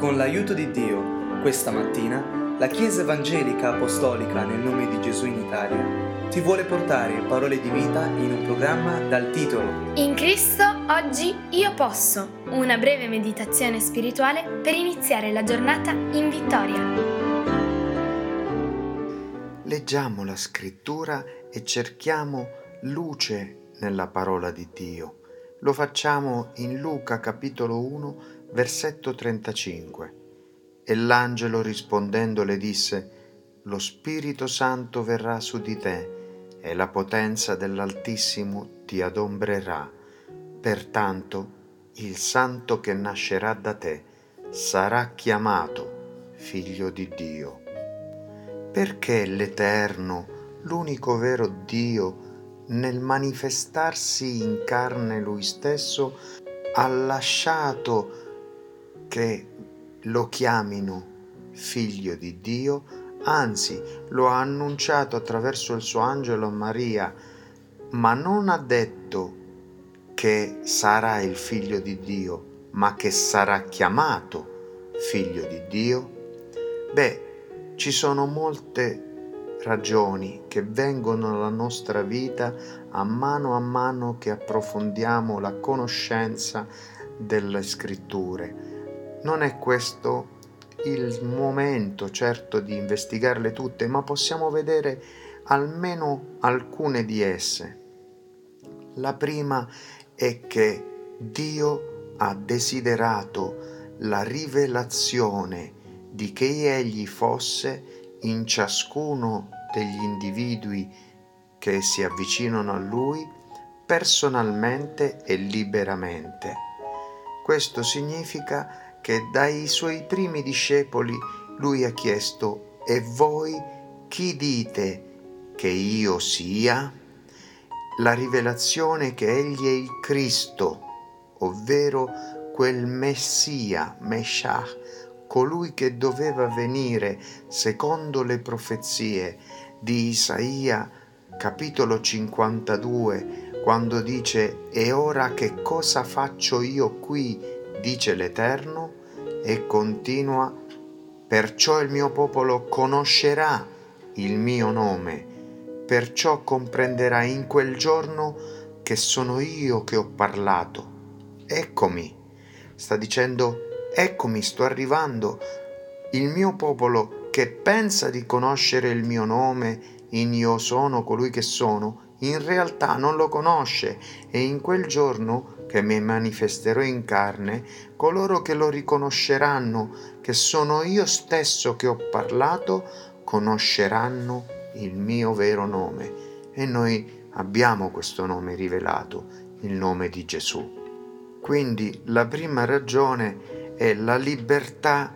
Con l'aiuto di Dio, questa mattina, la Chiesa Evangelica Apostolica nel nome di Gesù in Italia ti vuole portare parole di vita in un programma dal titolo In Cristo oggi io posso, una breve meditazione spirituale per iniziare la giornata in vittoria. Leggiamo la scrittura e cerchiamo luce nella parola di Dio. Lo facciamo in Luca capitolo 1 versetto 35. E l'angelo rispondendo le disse, Lo Spirito Santo verrà su di te e la potenza dell'Altissimo ti adombrerà. Pertanto il santo che nascerà da te sarà chiamato figlio di Dio. Perché l'Eterno, l'unico vero Dio, nel manifestarsi in carne lui stesso, ha lasciato che lo chiamino figlio di Dio, anzi lo ha annunciato attraverso il suo angelo a Maria, ma non ha detto che sarà il figlio di Dio, ma che sarà chiamato figlio di Dio? Beh, ci sono molte ragioni che vengono alla nostra vita a mano a mano che approfondiamo la conoscenza delle scritture non è questo il momento certo di investigarle tutte, ma possiamo vedere almeno alcune di esse. La prima è che Dio ha desiderato la rivelazione di che Egli fosse in ciascuno degli individui che si avvicinano a Lui personalmente e liberamente. Questo significa che dai suoi primi discepoli lui ha chiesto, e voi chi dite che io sia? La rivelazione che egli è il Cristo, ovvero quel Messia, Meshach, colui che doveva venire secondo le profezie di Isaia capitolo 52, quando dice E ora che cosa faccio io qui, dice l'Eterno? e continua, perciò il mio popolo conoscerà il mio nome, perciò comprenderà in quel giorno che sono io che ho parlato. Eccomi, sta dicendo, eccomi, sto arrivando, il mio popolo che pensa di conoscere il mio nome in io sono colui che sono, in realtà non lo conosce e in quel giorno che mi manifesterò in carne, coloro che lo riconosceranno che sono io stesso che ho parlato, conosceranno il mio vero nome. E noi abbiamo questo nome rivelato, il nome di Gesù. Quindi la prima ragione è la libertà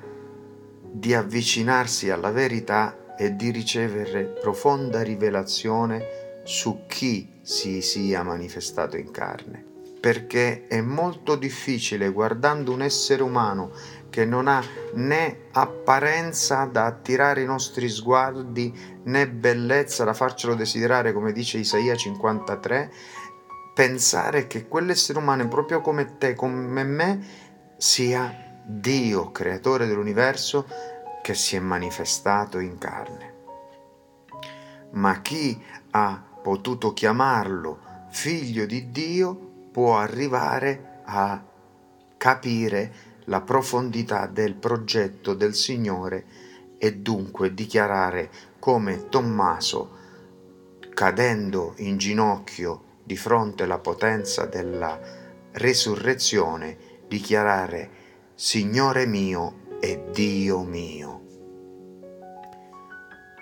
di avvicinarsi alla verità e di ricevere profonda rivelazione su chi si sia manifestato in carne perché è molto difficile guardando un essere umano che non ha né apparenza da attirare i nostri sguardi né bellezza da farcelo desiderare, come dice Isaia 53, pensare che quell'essere umano, proprio come te, come me, sia Dio, creatore dell'universo, che si è manifestato in carne. Ma chi ha potuto chiamarlo figlio di Dio può arrivare a capire la profondità del progetto del Signore e dunque dichiarare come Tommaso, cadendo in ginocchio di fronte alla potenza della resurrezione, dichiarare Signore mio e Dio mio.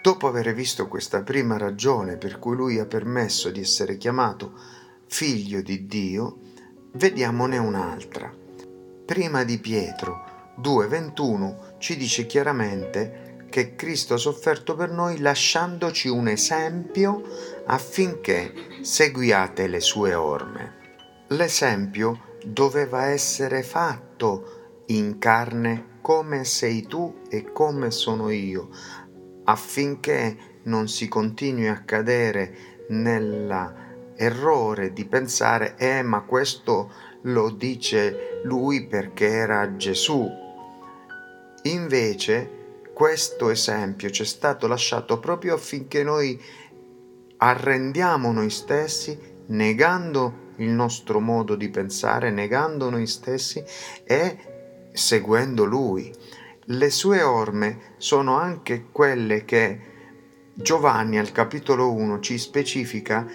Dopo aver visto questa prima ragione per cui lui ha permesso di essere chiamato figlio di Dio, vediamone un'altra. Prima di Pietro 2:21 ci dice chiaramente che Cristo ha sofferto per noi lasciandoci un esempio affinché seguiate le sue orme. L'esempio doveva essere fatto in carne come sei tu e come sono io, affinché non si continui a cadere nella errore di pensare, eh ma questo lo dice lui perché era Gesù. Invece questo esempio ci è stato lasciato proprio affinché noi arrendiamo noi stessi, negando il nostro modo di pensare, negando noi stessi e seguendo Lui. Le sue orme sono anche quelle che Giovanni al capitolo 1 ci specifica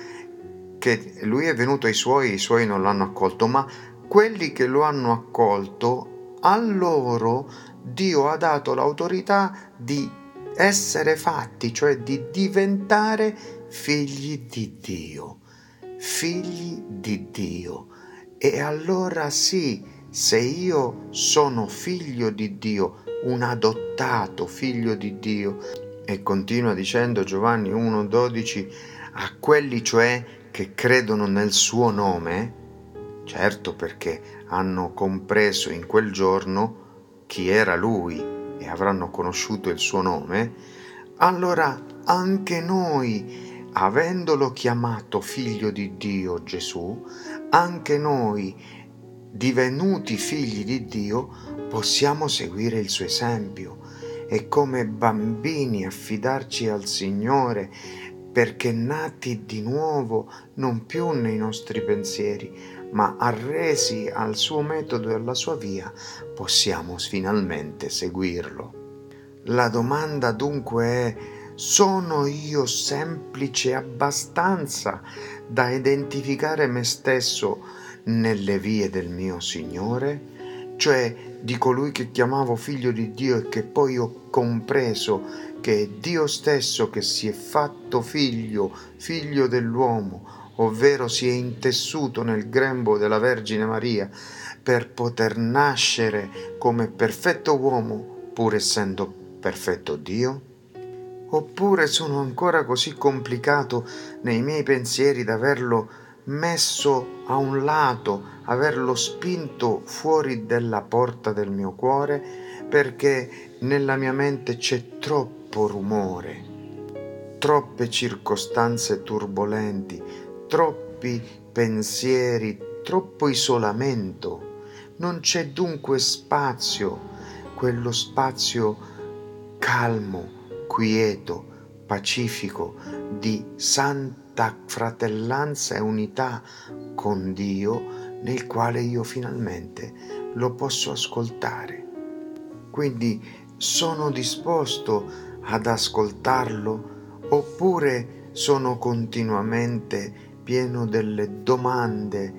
che lui è venuto ai suoi, i suoi non l'hanno accolto, ma quelli che lo hanno accolto, a loro Dio ha dato l'autorità di essere fatti, cioè di diventare figli di Dio. Figli di Dio. E allora sì, se io sono figlio di Dio, un adottato figlio di Dio, e continua dicendo Giovanni 1,12, a quelli cioè che credono nel suo nome, certo perché hanno compreso in quel giorno chi era lui e avranno conosciuto il suo nome, allora anche noi, avendolo chiamato figlio di Dio Gesù, anche noi, divenuti figli di Dio, possiamo seguire il suo esempio. E come bambini affidarci al Signore perché nati di nuovo non più nei nostri pensieri, ma arresi al suo metodo e alla sua via, possiamo finalmente seguirlo. La domanda dunque è, sono io semplice abbastanza da identificare me stesso nelle vie del mio Signore? Cioè di colui che chiamavo figlio di Dio e che poi ho compreso che è Dio stesso che si è fatto figlio, figlio dell'uomo, ovvero si è intessuto nel grembo della Vergine Maria per poter nascere come perfetto uomo pur essendo perfetto Dio? Oppure sono ancora così complicato nei miei pensieri da averlo messo a un lato, averlo spinto fuori della porta del mio cuore, perché nella mia mente c'è troppo rumore, troppe circostanze turbolenti, troppi pensieri, troppo isolamento. Non c'è dunque spazio, quello spazio calmo, quieto, pacifico, di santa fratellanza e unità con Dio nel quale io finalmente lo posso ascoltare. Quindi sono disposto ad ascoltarlo oppure sono continuamente pieno delle domande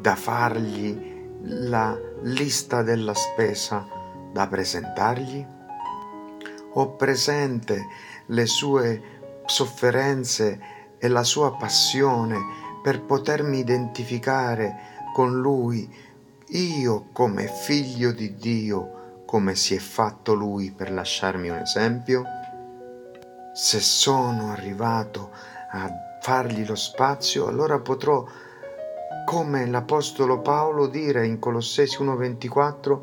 da fargli, la lista della spesa da presentargli? Ho presente le sue sofferenze e la sua passione per potermi identificare con lui, io come figlio di Dio, come si è fatto lui per lasciarmi un esempio? Se sono arrivato a fargli lo spazio, allora potrò, come l'Apostolo Paolo, dire in Colossesi 1:24,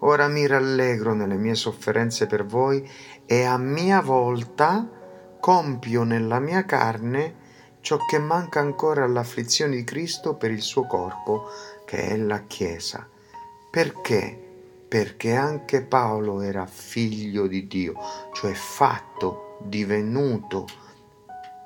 ora mi rallegro nelle mie sofferenze per voi e a mia volta compio nella mia carne ciò che manca ancora all'afflizione di Cristo per il suo corpo, che è la Chiesa. Perché? Perché anche Paolo era figlio di Dio, cioè fatto, divenuto,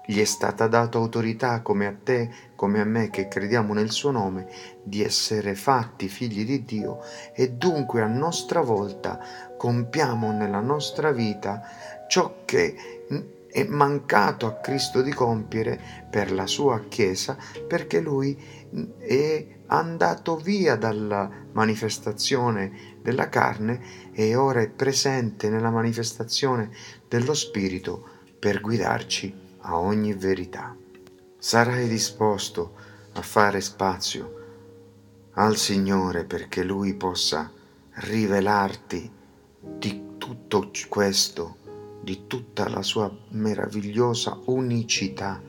gli è stata data autorità come a te, come a me che crediamo nel suo nome, di essere fatti figli di Dio e dunque a nostra volta compiamo nella nostra vita ciò che è mancato a Cristo di compiere per la sua Chiesa perché lui è andato via dalla manifestazione della carne e ora è presente nella manifestazione dello Spirito per guidarci a ogni verità. Sarai disposto a fare spazio al Signore perché Lui possa rivelarti di tutto questo, di tutta la sua meravigliosa unicità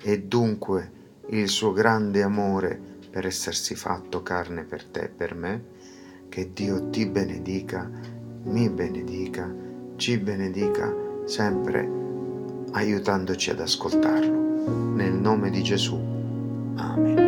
e dunque il suo grande amore per essersi fatto carne per te e per me. Che Dio ti benedica, mi benedica, ci benedica sempre aiutandoci ad ascoltarlo. Nel nome di Gesù. Amen.